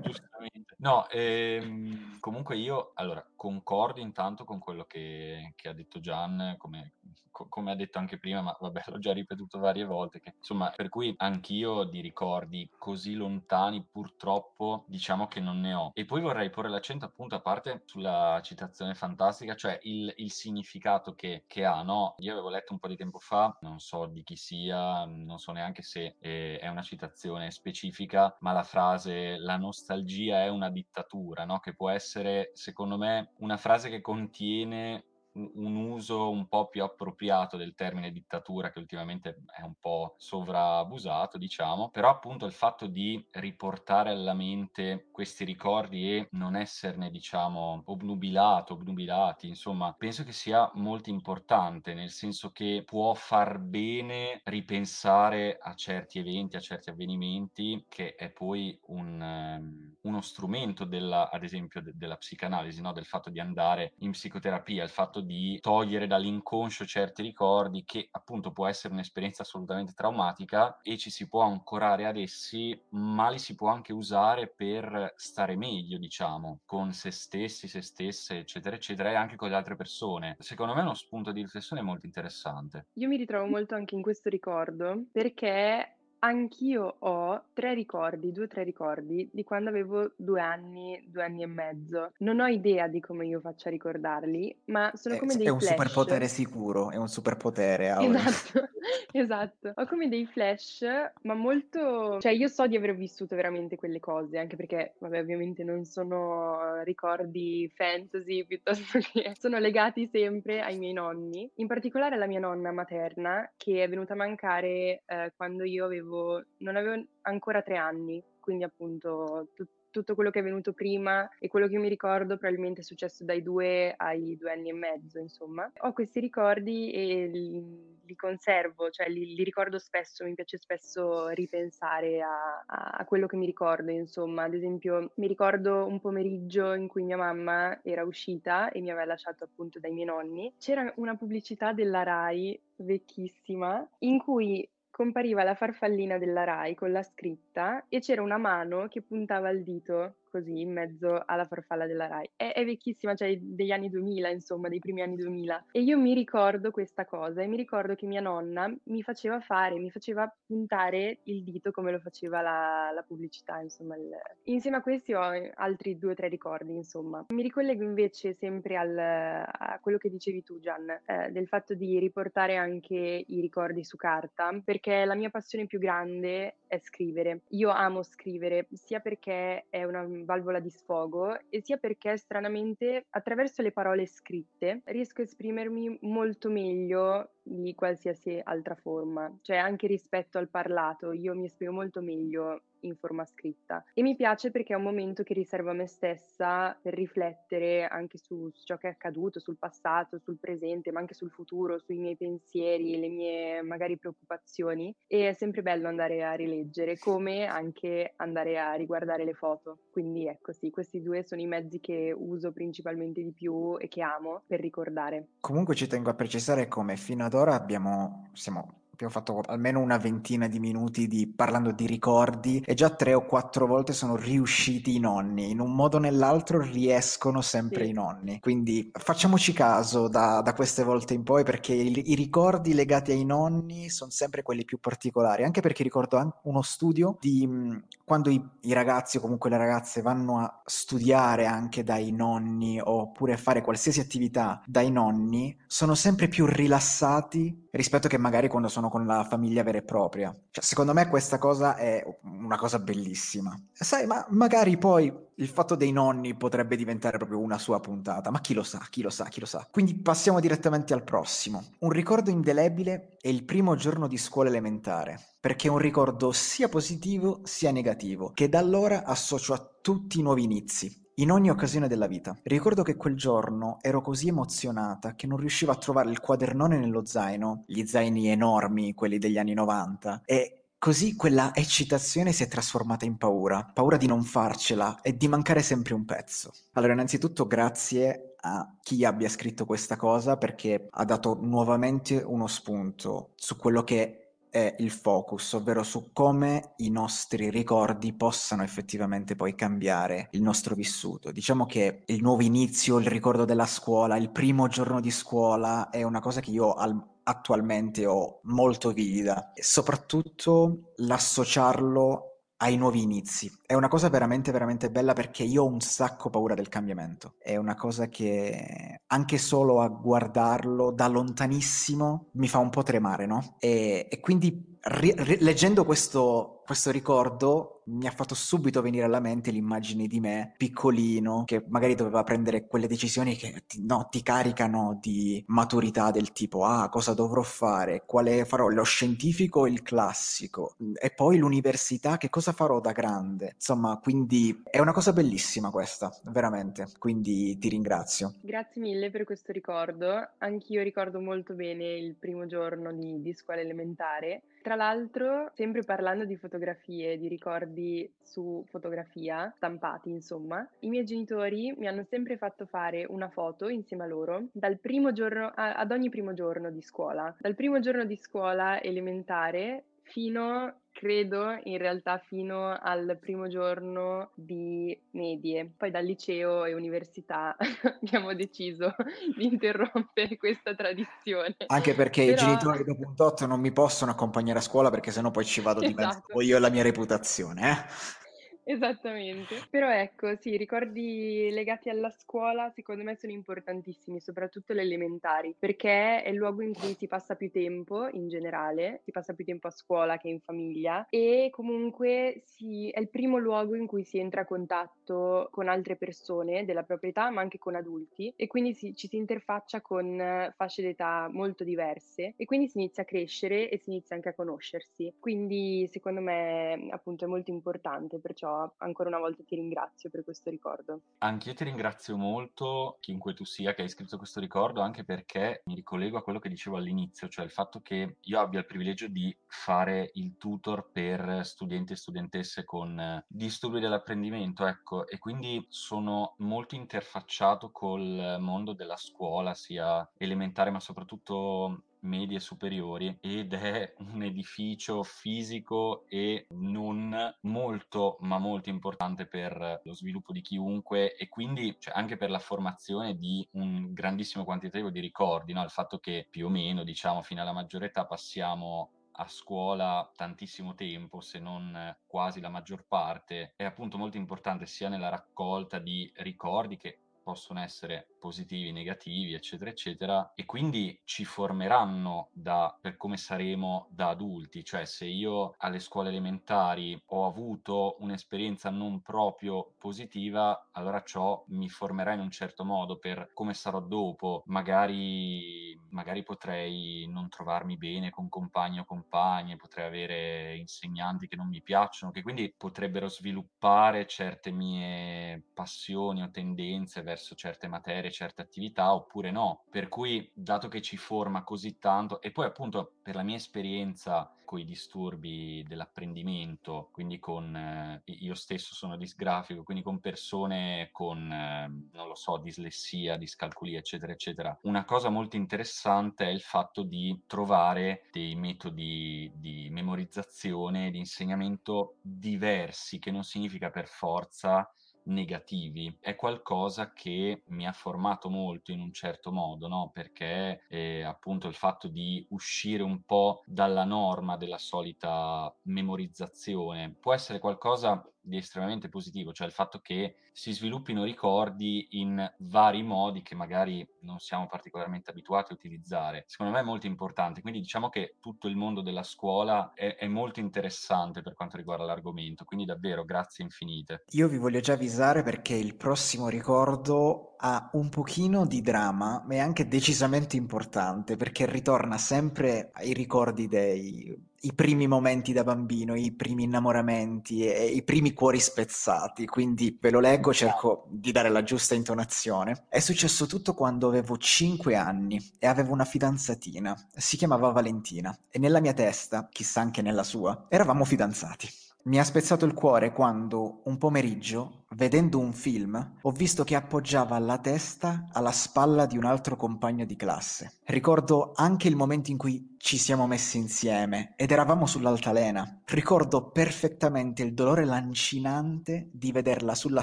Giustamente. No, ehm, comunque io, allora, concordo intanto con quello che, che ha detto Gian, come co- come ha detto anche prima, ma vabbè, l'ho già ripetuto varie volte, che insomma, per cui anch'io di ricordi così lontani purtroppo diciamo che non ne ho. E poi vorrei porre l'accento appunto a parte sulla citazione fantastica, cioè il, il significato che, che, ha, no? Io avevo letto un po' di tempo fa, non so di chi sia, non so neanche se eh, è una citazione specifica, ma la frase la nostalgia è una dittatura, no? Che può essere, secondo me, una frase che contiene un uso un po' più appropriato del termine dittatura che ultimamente è un po' sovraabusato, diciamo, però appunto il fatto di riportare alla mente questi ricordi e non esserne, diciamo, obnubilato, obnubilati, insomma, penso che sia molto importante, nel senso che può far bene ripensare a certi eventi, a certi avvenimenti, che è poi un, um, uno strumento della, ad esempio, de- della psicanalisi, no? del fatto di andare in psicoterapia, il fatto fatto di togliere dall'inconscio certi ricordi che appunto può essere un'esperienza assolutamente traumatica e ci si può ancorare ad essi, ma li si può anche usare per stare meglio, diciamo, con se stessi, se stesse, eccetera, eccetera, e anche con le altre persone. Secondo me è uno spunto di riflessione molto interessante. Io mi ritrovo molto anche in questo ricordo perché Anch'io ho tre ricordi, due o tre ricordi di quando avevo due anni, due anni e mezzo. Non ho idea di come io faccia a ricordarli, ma sono È, come è dei un flash. superpotere sicuro, è un superpotere. Esatto, esatto. Ho come dei flash, ma molto... Cioè, io so di aver vissuto veramente quelle cose, anche perché, vabbè, ovviamente non sono ricordi fantasy, piuttosto che sono legati sempre ai miei nonni, in particolare alla mia nonna materna, che è venuta a mancare eh, quando io avevo avevo, non avevo ancora tre anni, quindi appunto tu, tutto quello che è venuto prima e quello che mi ricordo probabilmente è successo dai due ai due anni e mezzo, insomma. Ho questi ricordi e li, li conservo, cioè li, li, ricordo spesso, mi piace spesso ripensare a, a, quello che mi ricordo, insomma. Ad esempio, mi ricordo un pomeriggio in cui mia mamma era uscita e mi aveva lasciato appunto dai miei nonni. C'era una pubblicità della RAI vecchissima in cui compariva la farfallina della Rai con la scritta e c'era una mano che puntava il dito così in mezzo alla farfalla della Rai. È, è vecchissima, cioè degli anni 2000, insomma, dei primi anni 2000. E io mi ricordo questa cosa e mi ricordo che mia nonna mi faceva fare, mi faceva puntare il dito come lo faceva la, la pubblicità, insomma. Il... Insieme a questi ho altri due o tre ricordi, insomma. Mi ricollego invece sempre al, a quello che dicevi tu, Gian, eh, del fatto di riportare anche i ricordi su carta, perché la mia passione più grande è scrivere. Io amo scrivere, sia perché è una valvola di sfogo e sia perché stranamente attraverso le parole scritte riesco a esprimermi molto meglio di qualsiasi altra forma, cioè anche rispetto al parlato, io mi esprimo molto meglio in forma scritta. E mi piace perché è un momento che riservo a me stessa per riflettere anche su, su ciò che è accaduto, sul passato, sul presente, ma anche sul futuro, sui miei pensieri, le mie magari preoccupazioni. E è sempre bello andare a rileggere, come anche andare a riguardare le foto. Quindi ecco sì, questi due sono i mezzi che uso principalmente di più e che amo per ricordare. Comunque ci tengo a precisare come fino ad ora abbiamo, siamo abbiamo fatto almeno una ventina di minuti di, parlando di ricordi e già tre o quattro volte sono riusciti i nonni, in un modo o nell'altro riescono sempre Sì. i nonni, quindi facciamoci caso da, da queste volte in poi perché i, i ricordi legati ai nonni sono sempre quelli più particolari, anche perché ricordo uno studio di mh, quando i, i ragazzi o comunque le ragazze vanno a studiare anche dai nonni oppure fare qualsiasi attività dai nonni, sono sempre più rilassati rispetto che magari quando sono con la famiglia vera e propria. Cioè, secondo me questa cosa è una cosa bellissima. Sai, ma magari poi il fatto dei nonni potrebbe diventare proprio una sua puntata, ma chi lo sa, chi lo sa, chi lo sa. Quindi passiamo direttamente al prossimo. Un ricordo indelebile è il primo giorno di scuola elementare, perché è un ricordo sia positivo sia negativo, che da allora associo a tutti i nuovi inizi, in ogni occasione della vita. Ricordo che quel giorno ero così emozionata che non riuscivo a trovare il quadernone nello zaino, gli zaini enormi, quelli degli anni 90, e così quella eccitazione si è trasformata in paura, paura di non farcela e di mancare sempre un pezzo. Allora, innanzitutto grazie a chi abbia scritto questa cosa perché ha dato nuovamente uno spunto su quello che è il focus, ovvero su come i nostri ricordi possano effettivamente poi cambiare il nostro vissuto. Diciamo che il nuovo inizio, il ricordo della scuola, il primo giorno di scuola è una cosa che io al, attualmente ho molto vivida e soprattutto l'associarlo ai nuovi inizi. È una cosa veramente, veramente bella perché io ho un sacco paura del cambiamento. È una cosa che anche solo a guardarlo da lontanissimo mi fa un po' tremare, no? E, e quindi ri- ri- leggendo questo, questo ricordo mi ha fatto subito venire alla mente l'immagine di me piccolino che magari doveva prendere quelle decisioni che ti, no, ti caricano di maturità del tipo ah cosa dovrò fare, quale farò? Lo scientifico o il classico? E poi l'università che cosa farò da grande? Insomma quindi è una cosa bellissima questa veramente. Quindi ti ringrazio. Grazie mille per questo ricordo. Anch'io ricordo molto bene il primo giorno di, di scuola elementare. Tra l'altro, sempre parlando di fotografie, di ricordi su fotografia, stampati insomma, i miei genitori mi hanno sempre fatto fare una foto insieme a loro dal primo giorno, a- ad ogni primo giorno di scuola. Dal primo giorno di scuola elementare fino, credo, in realtà fino al primo giorno di medie. Poi dal liceo e università abbiamo deciso di interrompere questa tradizione. anche perché i Però genitori dopo un tot non mi possono accompagnare a scuola perché sennò poi ci vado di mezzo esatto. io e la mia reputazione eh? Esattamente. Però ecco, sì, i ricordi legati alla scuola secondo me sono importantissimi, soprattutto le elementari, perché è il luogo in cui si passa più tempo in generale, si passa più tempo a scuola che in famiglia e comunque si, è il primo luogo in cui si entra a contatto con altre persone della propria età, ma anche con adulti e quindi si- ci si interfaccia con fasce d'età molto diverse e quindi si inizia a crescere e si inizia anche a conoscersi. Quindi secondo me appunto è molto importante, perciò ancora una volta ti ringrazio per questo ricordo. Anch'io ti ringrazio molto, chiunque tu sia che hai scritto questo ricordo, anche perché mi ricollego a quello che dicevo all'inizio, cioè il fatto che io abbia il privilegio di fare il tutor per studenti e studentesse con disturbi dell'apprendimento, ecco, e quindi sono molto interfacciato col mondo della scuola, sia elementare ma soprattutto medie superiori ed è un edificio fisico e non molto ma molto importante per lo sviluppo di chiunque e quindi cioè, anche per la formazione di un grandissimo quantitativo di ricordi, no? il fatto che più o meno diciamo fino alla maggiore età passiamo a scuola tantissimo tempo, se non quasi la maggior parte, è appunto molto importante sia nella raccolta di ricordi che possono essere positivi, negativi, eccetera, eccetera, e quindi ci formeranno da, per come saremo da adulti, cioè se io alle scuole elementari ho avuto un'esperienza non proprio positiva, allora ciò mi formerà in un certo modo per come sarò dopo, magari magari potrei non trovarmi bene con compagni o compagne, potrei avere insegnanti che non mi piacciono, che quindi potrebbero sviluppare certe mie passioni o tendenze verso certe materie, certe attività, oppure no. Per cui, dato che ci forma così tanto, e poi appunto per la mia esperienza con i disturbi dell'apprendimento, quindi con eh, io stesso sono disgrafico, quindi con persone con, eh, non lo so, dislessia, discalculia, eccetera, eccetera. Una cosa molto interessante è il fatto di trovare dei metodi di memorizzazione, di insegnamento diversi, che non significa per forza negativi è qualcosa che mi ha formato molto in un certo modo, no? Perché eh, appunto il fatto di uscire un po' dalla norma della solita memorizzazione può essere qualcosa di estremamente positivo, cioè il fatto che si sviluppino ricordi in vari modi che magari non siamo particolarmente abituati a utilizzare. Secondo me è molto importante, quindi diciamo che tutto il mondo della scuola è, è molto interessante per quanto riguarda l'argomento, quindi davvero grazie infinite. Io vi voglio già avvisare perché il prossimo ricordo ha un pochino di dramma, ma è anche decisamente importante perché ritorna sempre ai ricordi dei i primi momenti da bambino, i primi innamoramenti e i primi cuori spezzati, quindi ve lo leggo, cerco di dare la giusta intonazione. È successo tutto quando avevo 5 anni e avevo una fidanzatina, si chiamava Valentina e nella mia testa, chissà anche nella sua, eravamo fidanzati. Mi ha spezzato il cuore quando, un pomeriggio, vedendo un film, ho visto che appoggiava la testa alla spalla di un altro compagno di classe. Ricordo anche il momento in cui ci siamo messi insieme ed eravamo sull'altalena. Ricordo perfettamente il dolore lancinante di vederla sulla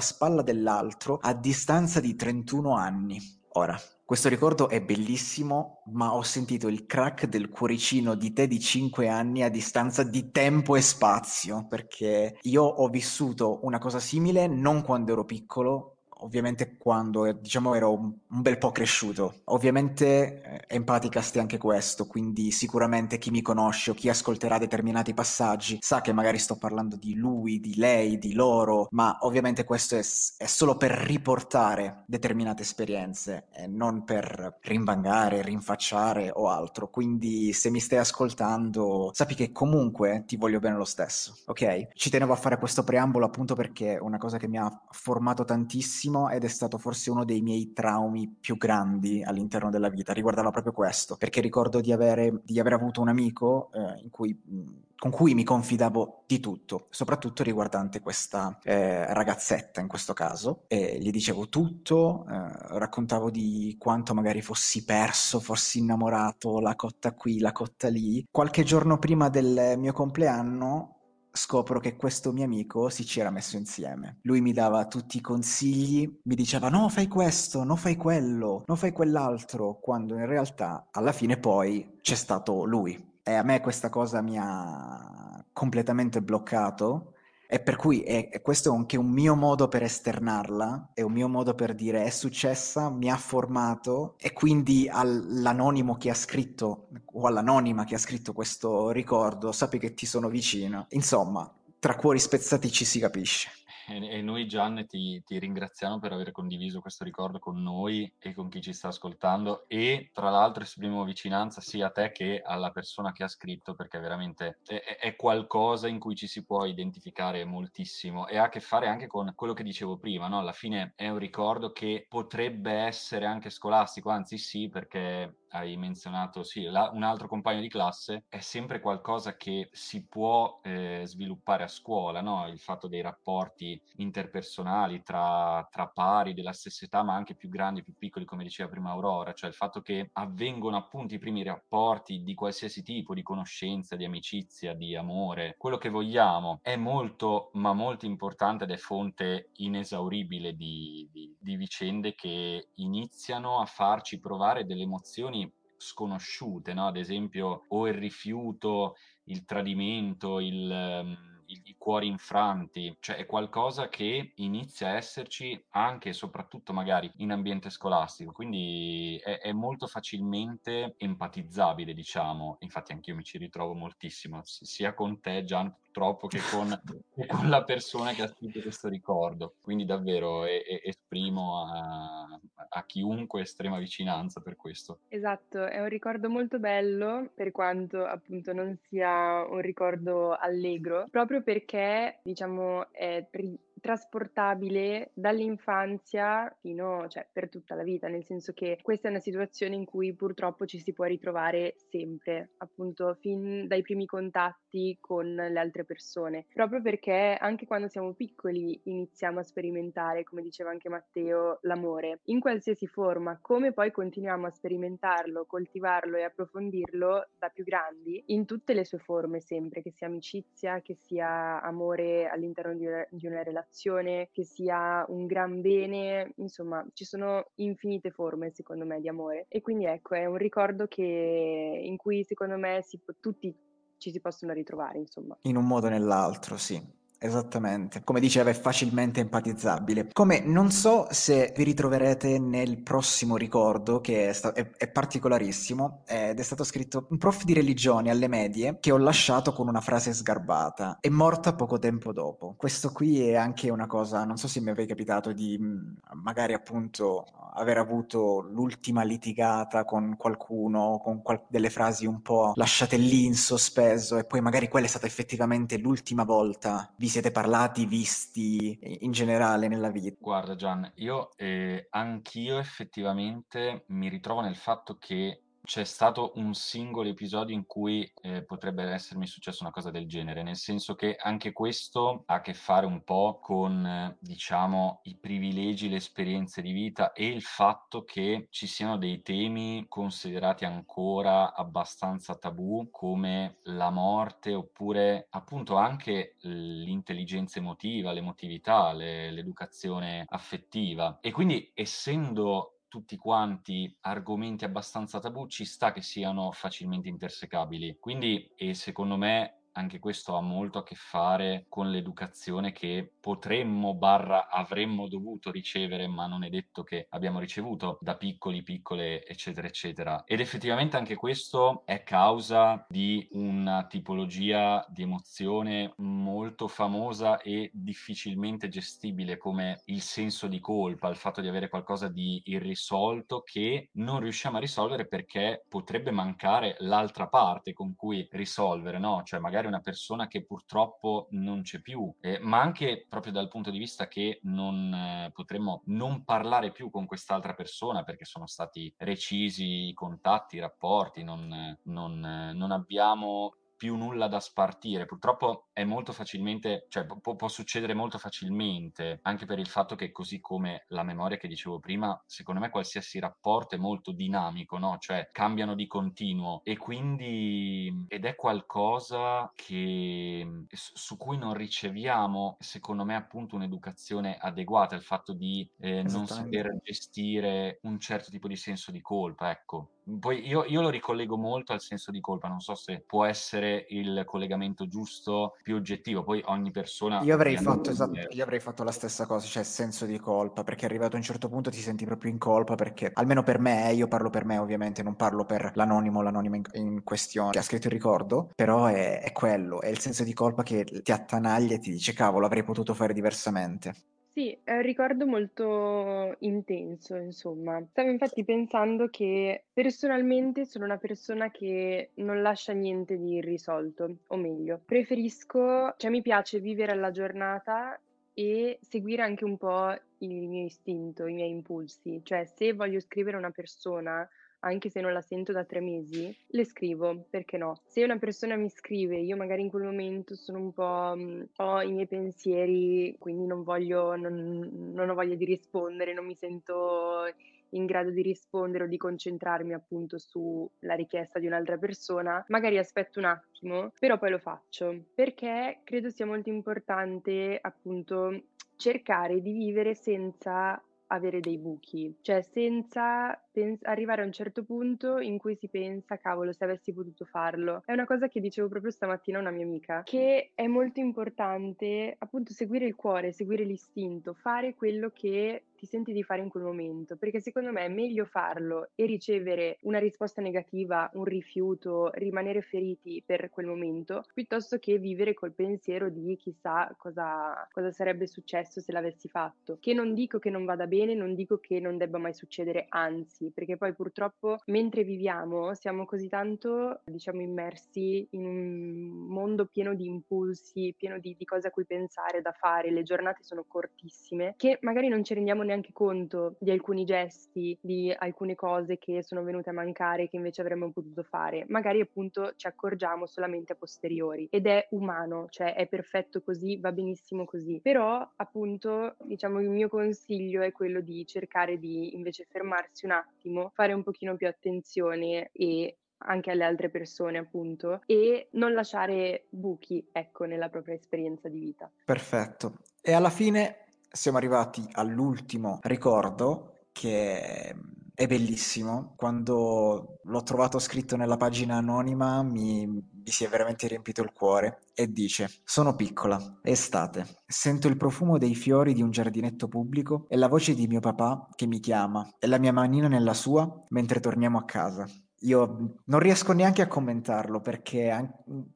spalla dell'altro a distanza di 31 anni. Ora, questo ricordo è bellissimo, ma ho sentito il crack del cuoricino di te di 5 anni a distanza di tempo e spazio, perché io ho vissuto una cosa simile non quando ero piccolo, ovviamente quando eh, diciamo ero un, bel po' cresciuto. Ovviamente eh, Empaticast è anche questo, quindi sicuramente chi mi conosce o chi ascolterà determinati passaggi sa che magari sto parlando di lui, di lei, di loro, ma ovviamente questo è, è solo per riportare determinate esperienze e non per rinvangare, rinfacciare o altro. Quindi se mi stai ascoltando, sappi che comunque ti voglio bene lo stesso, ok? Ci tenevo a fare questo preambolo appunto perché è una cosa che mi ha formato tantissimo tantissimo ed è stato forse uno dei miei traumi più grandi all'interno della vita, riguardava proprio questo, perché ricordo di, avere, di aver avuto un amico eh, cui, con cui mi confidavo di tutto, soprattutto riguardante questa eh, ragazzetta in questo caso, e gli dicevo tutto, eh, raccontavo di quanto magari fossi perso, fossi innamorato, la cotta qui, la cotta lì. Qualche giorno prima del mio compleanno scopro che questo mio amico si ci era messo insieme. Lui mi dava tutti i consigli, mi diceva no fai questo, no fai quello, no fai quell'altro, quando in realtà alla fine poi c'è stato lui. E a me questa cosa mi ha completamente bloccato e per cui è, è questo è anche un mio modo per esternarla, è un mio modo per dire è successa, mi ha formato e quindi all'anonimo che ha scritto o all'anonima che ha scritto questo ricordo, sappi che ti sono vicino. Insomma, tra cuori spezzati ci si capisce. E, noi Gian ti, ti, ringraziamo per aver condiviso questo ricordo con noi e con chi ci sta ascoltando e tra l'altro esprimiamo vicinanza sia a te che alla persona che ha scritto perché veramente è, è, qualcosa in cui ci si può identificare moltissimo e ha a che fare anche con quello che dicevo prima, no? alla fine è un ricordo che potrebbe essere anche scolastico, anzi sì perché hai menzionato, sì, la, un altro compagno di classe, è sempre qualcosa che si può eh, sviluppare a scuola, no? il fatto dei rapporti interpersonali tra, tra, pari della stessa età, ma anche più grandi, più piccoli, come diceva prima Aurora, cioè il fatto che avvengono appunto i primi rapporti di qualsiasi tipo, di conoscenza, di amicizia, di amore, quello che vogliamo, è molto, ma molto importante ed è fonte inesauribile di, di, di vicende che iniziano a farci provare delle emozioni sconosciute, no? ad esempio o il rifiuto, il tradimento, il, um, i, cuori infranti, cioè è qualcosa che inizia a esserci anche e soprattutto magari in ambiente scolastico, quindi è, è molto facilmente empatizzabile, diciamo. Infatti anch'io mi ci ritrovo moltissimo, sia con te Gian purtroppo che con, con la persona che ha scritto questo ricordo. Quindi davvero e, e, esprimo a, a chiunque estrema vicinanza per questo. Esatto, è un ricordo molto bello per quanto appunto non sia un ricordo allegro, proprio perché diciamo è trasportabile dall'infanzia fino, cioè per tutta la vita, nel senso che questa è una situazione in cui purtroppo ci si può ritrovare sempre, appunto fin dai primi contatti con le altre persone, proprio perché anche quando siamo piccoli iniziamo a sperimentare, come diceva anche Matteo, l'amore in qualsiasi forma, come poi continuiamo a sperimentarlo, coltivarlo e approfondirlo da più grandi in tutte le sue forme sempre, che sia amicizia, che sia amore all'interno di una, di una relazione relazione, che sia un gran bene, insomma ci sono infinite forme secondo me di amore e quindi ecco è un ricordo che, in cui secondo me si, tutti ci si possono ritrovare insomma. In un modo o nell'altro, sì. Esattamente, come diceva è facilmente empatizzabile. Come non so se vi ritroverete nel prossimo ricordo che è, sta- è, è, particolarissimo ed è stato scritto un prof di religione alle medie che ho lasciato con una frase sgarbata. È morta poco tempo dopo. Questo qui è anche una cosa, non so se mi avete capitato di mm, magari appunto aver avuto l'ultima litigata con qualcuno, con qual- delle frasi un po' lasciate lì in sospeso e poi magari quella è stata effettivamente l'ultima volta vi siete parlati, visti in generale nella vita? Guarda Gian, io eh, anch'io effettivamente mi ritrovo nel fatto che c'è stato un singolo episodio in cui eh, potrebbe essermi successa una cosa del genere, nel senso che anche questo ha a che fare un po' con, eh, diciamo, i privilegi, le esperienze di vita e il fatto che ci siano dei temi considerati ancora abbastanza tabù come la morte oppure appunto anche l'intelligenza emotiva, l'emotività, le, l'educazione affettiva. E quindi essendo tutti quanti argomenti abbastanza tabù, ci sta che siano facilmente intersecabili. Quindi, e secondo me, anche questo ha molto a che fare con l'educazione che potremmo barra avremmo dovuto ricevere, ma non è detto che abbiamo ricevuto da piccoli, piccole, eccetera, eccetera. Ed effettivamente anche questo è causa di una tipologia di emozione molto famosa e difficilmente gestibile come il senso di colpa, il fatto di avere qualcosa di irrisolto che non riusciamo a risolvere perché potrebbe mancare l'altra parte con cui risolvere, no? Cioè magari una persona che purtroppo non c'è più, eh, ma anche proprio dal punto di vista che non eh, potremmo non parlare più con quest'altra persona perché sono stati recisi i contatti, i rapporti, non, non, non abbiamo più nulla da spartire. Purtroppo è molto facilmente, cioè può, può, succedere molto facilmente, anche per il fatto che così come la memoria che dicevo prima, secondo me qualsiasi rapporto è molto dinamico, no? Cioè cambiano di continuo e quindi ed è qualcosa che su cui non riceviamo, secondo me, appunto un'educazione adeguata, il fatto di eh, non saper gestire un certo tipo di senso di colpa, ecco. Poi io, io, lo ricollego molto al senso di colpa, non so se può essere il collegamento giusto, più oggettivo, poi ogni persona... Io avrei, fatto, esatto, io avrei fatto la stessa cosa, cioè senso di colpa, perché arrivato a un certo punto ti senti proprio in colpa, perché almeno per me, io parlo per me ovviamente, non parlo per l'anonimo, l'anonimo in, in questione che ha scritto il ricordo, però è, è quello, è il senso di colpa che ti attanaglia e ti dice cavolo, avrei potuto fare diversamente. Sì, è un ricordo molto intenso, insomma. Stavo infatti pensando che personalmente sono una persona che non lascia niente di irrisolto, o meglio, preferisco, cioè mi piace vivere alla giornata e seguire anche un po' il mio istinto, i miei impulsi. Cioè, se voglio scrivere a una persona anche se non la sento da tre mesi, le scrivo, perché no? Se una persona mi scrive, io magari in quel momento sono un po', mh, ho i miei pensieri, quindi non voglio, non, non ho voglia di rispondere, non mi sento in grado di rispondere o di concentrarmi appunto sulla richiesta di un'altra persona, magari aspetto un attimo, però poi lo faccio, perché credo sia molto importante appunto cercare di vivere senza avere dei buchi, cioè senza pens- arrivare a un certo punto in cui si pensa, cavolo, se avessi potuto farlo. È una cosa che dicevo proprio stamattina a una mia amica, che è molto importante appunto seguire il cuore, seguire l'istinto, fare quello che ti senti di fare in quel momento, perché secondo me è meglio farlo e ricevere una risposta negativa, un rifiuto, rimanere feriti per quel momento, piuttosto che vivere col pensiero di chissà cosa, cosa sarebbe successo se l'avessi fatto. Che non dico che non vada bene, non dico che non debba mai succedere, anzi, perché poi purtroppo mentre viviamo siamo così tanto, diciamo, immersi in un mondo pieno di impulsi, pieno di, di cose a cui pensare, da fare, le giornate sono cortissime, che magari non ci rendiamo neanche conto di alcuni gesti, di alcune cose che sono venute a mancare che invece avremmo potuto fare. Magari appunto ci accorgiamo solamente a posteriori ed è umano, cioè è perfetto così, va benissimo così. Però appunto diciamo il mio consiglio è quello di cercare di invece fermarsi un attimo, fare un pochino più attenzione e anche alle altre persone, appunto, e non lasciare buchi, ecco, nella propria esperienza di vita. Perfetto. E alla fine siamo arrivati all'ultimo ricordo che è bellissimo. Quando l'ho trovato scritto nella pagina anonima mi, mi, si è veramente riempito il cuore e dice: Sono piccola, è estate. Sento il profumo dei fiori di un giardinetto pubblico e la voce di mio papà che mi chiama e la mia manina nella sua mentre torniamo a casa. Io non riesco neanche a commentarlo perché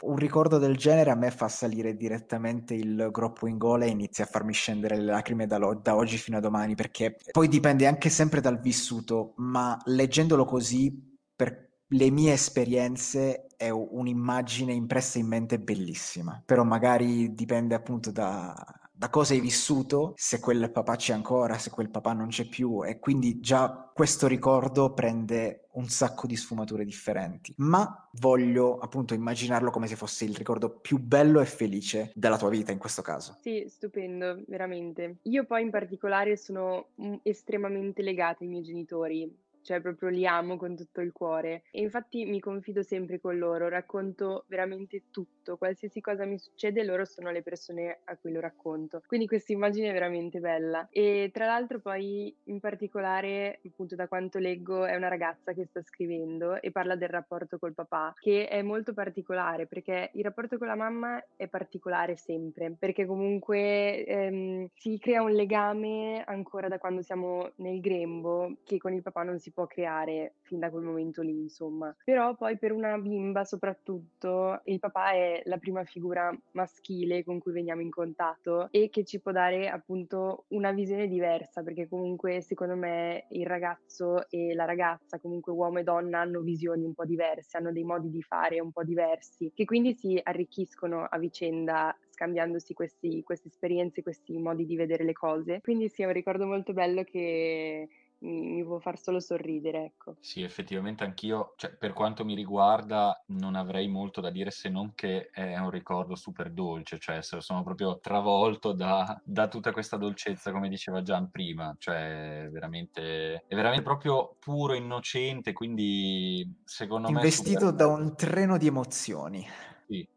un ricordo del genere a me fa salire direttamente il groppo in gola e inizia a farmi scendere le lacrime da, lo- da oggi fino a domani perché poi dipende anche sempre dal vissuto, ma leggendolo così per le mie esperienze è un'immagine impressa in mente bellissima, però magari dipende appunto da, da cosa hai vissuto, se quel papà c'è ancora, se quel papà non c'è più e quindi già questo ricordo prende un sacco di sfumature differenti, ma voglio appunto immaginarlo come se fosse il ricordo più bello e felice della tua vita in questo caso. Sì, stupendo, veramente. Io poi in particolare sono mm, estremamente legata ai miei genitori, cioè proprio li amo con tutto il cuore. E infatti mi confido sempre con loro, racconto veramente tutto, qualsiasi cosa mi succede loro sono le persone a cui lo racconto, quindi questa immagine è veramente bella. E tra l'altro poi in particolare appunto da quanto leggo è una ragazza che sta scrivendo e parla del rapporto col papà che è molto particolare perché il rapporto con la mamma è particolare sempre perché comunque ehm, si crea un legame ancora da quando siamo nel grembo che con il papà non si può creare fin da quel momento lì, insomma. Però poi per una bimba soprattutto il papà è la prima figura maschile con cui veniamo in contatto e che ci può dare appunto una visione diversa, perché comunque secondo me il ragazzo e la ragazza, comunque uomo e donna, hanno visioni un po' diverse, hanno dei modi di fare un po' diversi, che quindi si arricchiscono a vicenda scambiandosi questi, queste esperienze, questi modi di vedere le cose. Quindi sì, è un ricordo molto bello che mi, mi può far solo sorridere, ecco. Sì, effettivamente anch'io, cioè, per quanto mi riguarda, non avrei molto da dire se non che è un ricordo super dolce, cioè sono proprio travolto da, da tutta questa dolcezza, come diceva Gian prima, cioè veramente, è veramente proprio puro, innocente, quindi secondo Investito me... Investito da un treno di emozioni.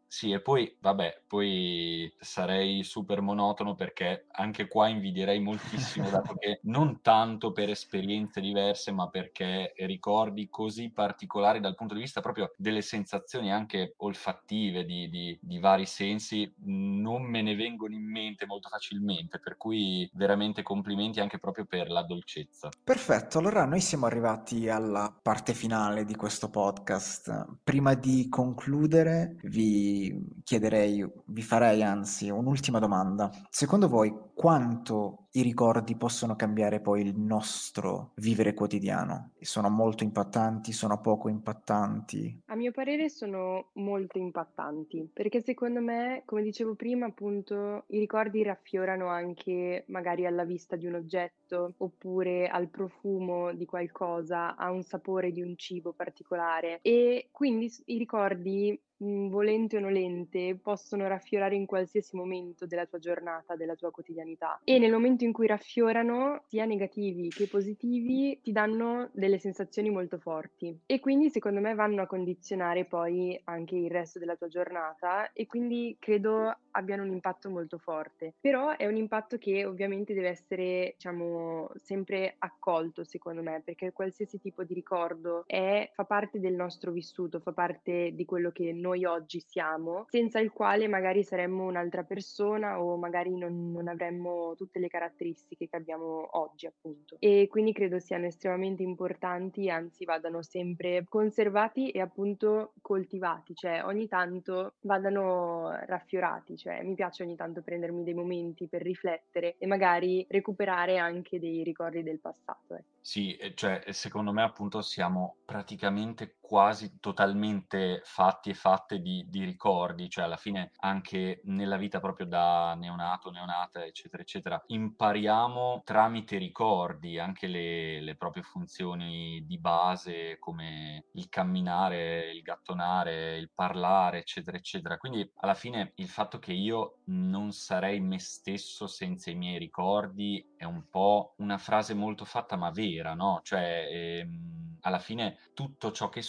Sì, e poi, vabbè, poi sarei super monotono perché anche qua invidierei moltissimo, dato che non tanto per esperienze diverse, ma perché ricordi così particolari dal punto di vista proprio delle sensazioni anche olfattive di, di, di vari sensi, non me ne vengono in mente molto facilmente, per cui veramente complimenti anche proprio per la dolcezza. Perfetto, allora noi siamo arrivati alla parte finale di questo podcast. Prima di concludere, vi chiederei, vi farei anzi un'ultima domanda. Secondo voi quanto i ricordi possono cambiare poi il nostro vivere quotidiano? Sono molto impattanti, sono poco impattanti? A mio parere sono molto impattanti, perché secondo me, come dicevo prima, appunto, i ricordi raffiorano anche magari alla vista di un oggetto oppure al profumo di qualcosa, a un sapore di un cibo particolare e quindi i ricordi mhmm, volente o nolente, possono raffiorare in qualsiasi momento della tua giornata, della tua quotidianità. E nel momento in cui raffiorano, sia negativi che positivi, ti danno delle sensazioni molto forti. E quindi secondo me vanno a condizionare poi anche il resto della tua giornata e quindi credo abbiano un impatto molto forte. Però è un impatto che ovviamente deve essere, diciamo, sempre accolto, secondo me, perché qualsiasi tipo di ricordo è, fa parte del nostro vissuto, fa parte di quello che noi oggi siamo, senza il quale magari saremmo un'altra persona o magari non, non avremmo tutte le caratteristiche che abbiamo oggi, appunto. E quindi credo siano estremamente importanti, anzi vadano sempre conservati e appunto coltivati, cioè ogni tanto vadano raffiorati, cioè mi piace ogni tanto prendermi dei momenti per riflettere e magari recuperare anche dei ricordi del passato. Eh. Sì, cioè secondo me appunto siamo praticamente quasi totalmente fatti e fatte di, di, ricordi, cioè alla fine anche nella vita proprio da neonato, neonata, eccetera, eccetera, impariamo tramite ricordi anche le, le proprie funzioni di base come il camminare, il gattonare, il parlare, eccetera, eccetera. Quindi alla fine il fatto che io non sarei me stesso senza i miei ricordi è un po' una frase molto fatta ma vera, no? Cioè, ehm, alla fine tutto ciò che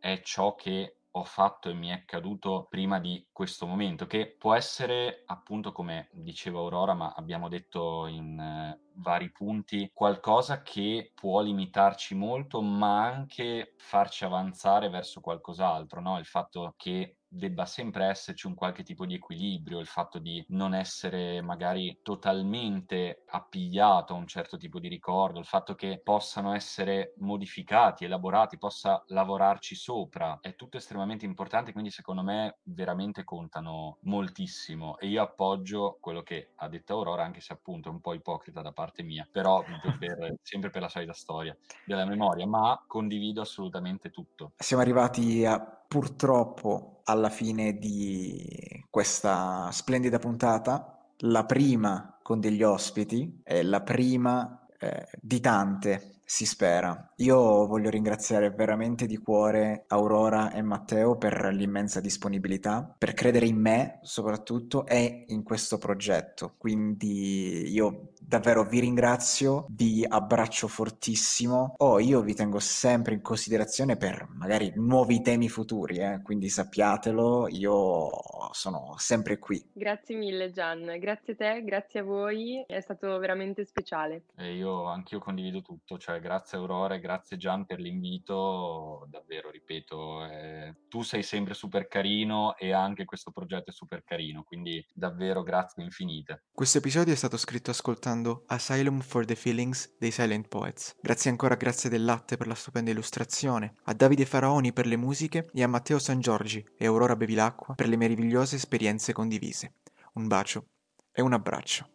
è ciò che ho fatto e mi è accaduto prima di questo momento, che può essere appunto come diceva Aurora, ma abbiamo detto in eh, vari punti, qualcosa che può limitarci molto, ma anche farci avanzare verso qualcos'altro, no? Il fatto che debba sempre esserci un qualche tipo di equilibrio, il fatto di non essere magari totalmente appigliato a un certo tipo di ricordo, il fatto che possano essere modificati, elaborati, possa lavorarci sopra, è tutto estremamente importante, quindi secondo me veramente contano moltissimo e io appoggio quello che ha detto Aurora, anche se appunto è un po' ipocrita da parte mia, però per, sempre per la solita storia della memoria, ma condivido assolutamente tutto. Siamo arrivati a, purtroppo alla fine di questa splendida puntata, la prima con degli ospiti, è la prima eh, di tante si spera. Io voglio ringraziare veramente di cuore Aurora e Matteo per l'immensa disponibilità, per credere in me soprattutto e in questo progetto. Quindi io davvero vi ringrazio, vi abbraccio fortissimo. Oh, io vi tengo sempre in considerazione per magari nuovi temi futuri, eh? quindi sappiatelo, io sono sempre qui. Grazie mille Gian, grazie a te, grazie a voi, è stato veramente speciale. E io anch'io condivido tutto, cioè grazie Aurora e grazie Gian per l'invito, davvero ripeto, eh, tu sei sempre super carino e anche questo progetto è super carino, quindi davvero grazie infinite. Questo episodio è stato scritto ascoltando Asylum for the Feelings dei Silent Poets. Grazie ancora a Grazia del Latte per la stupenda illustrazione, a Davide Faraoni per le musiche e a Matteo San Giorgi e Aurora Bevilacqua per le meravigliose esperienze condivise. Un bacio e un abbraccio.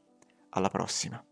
Alla prossima.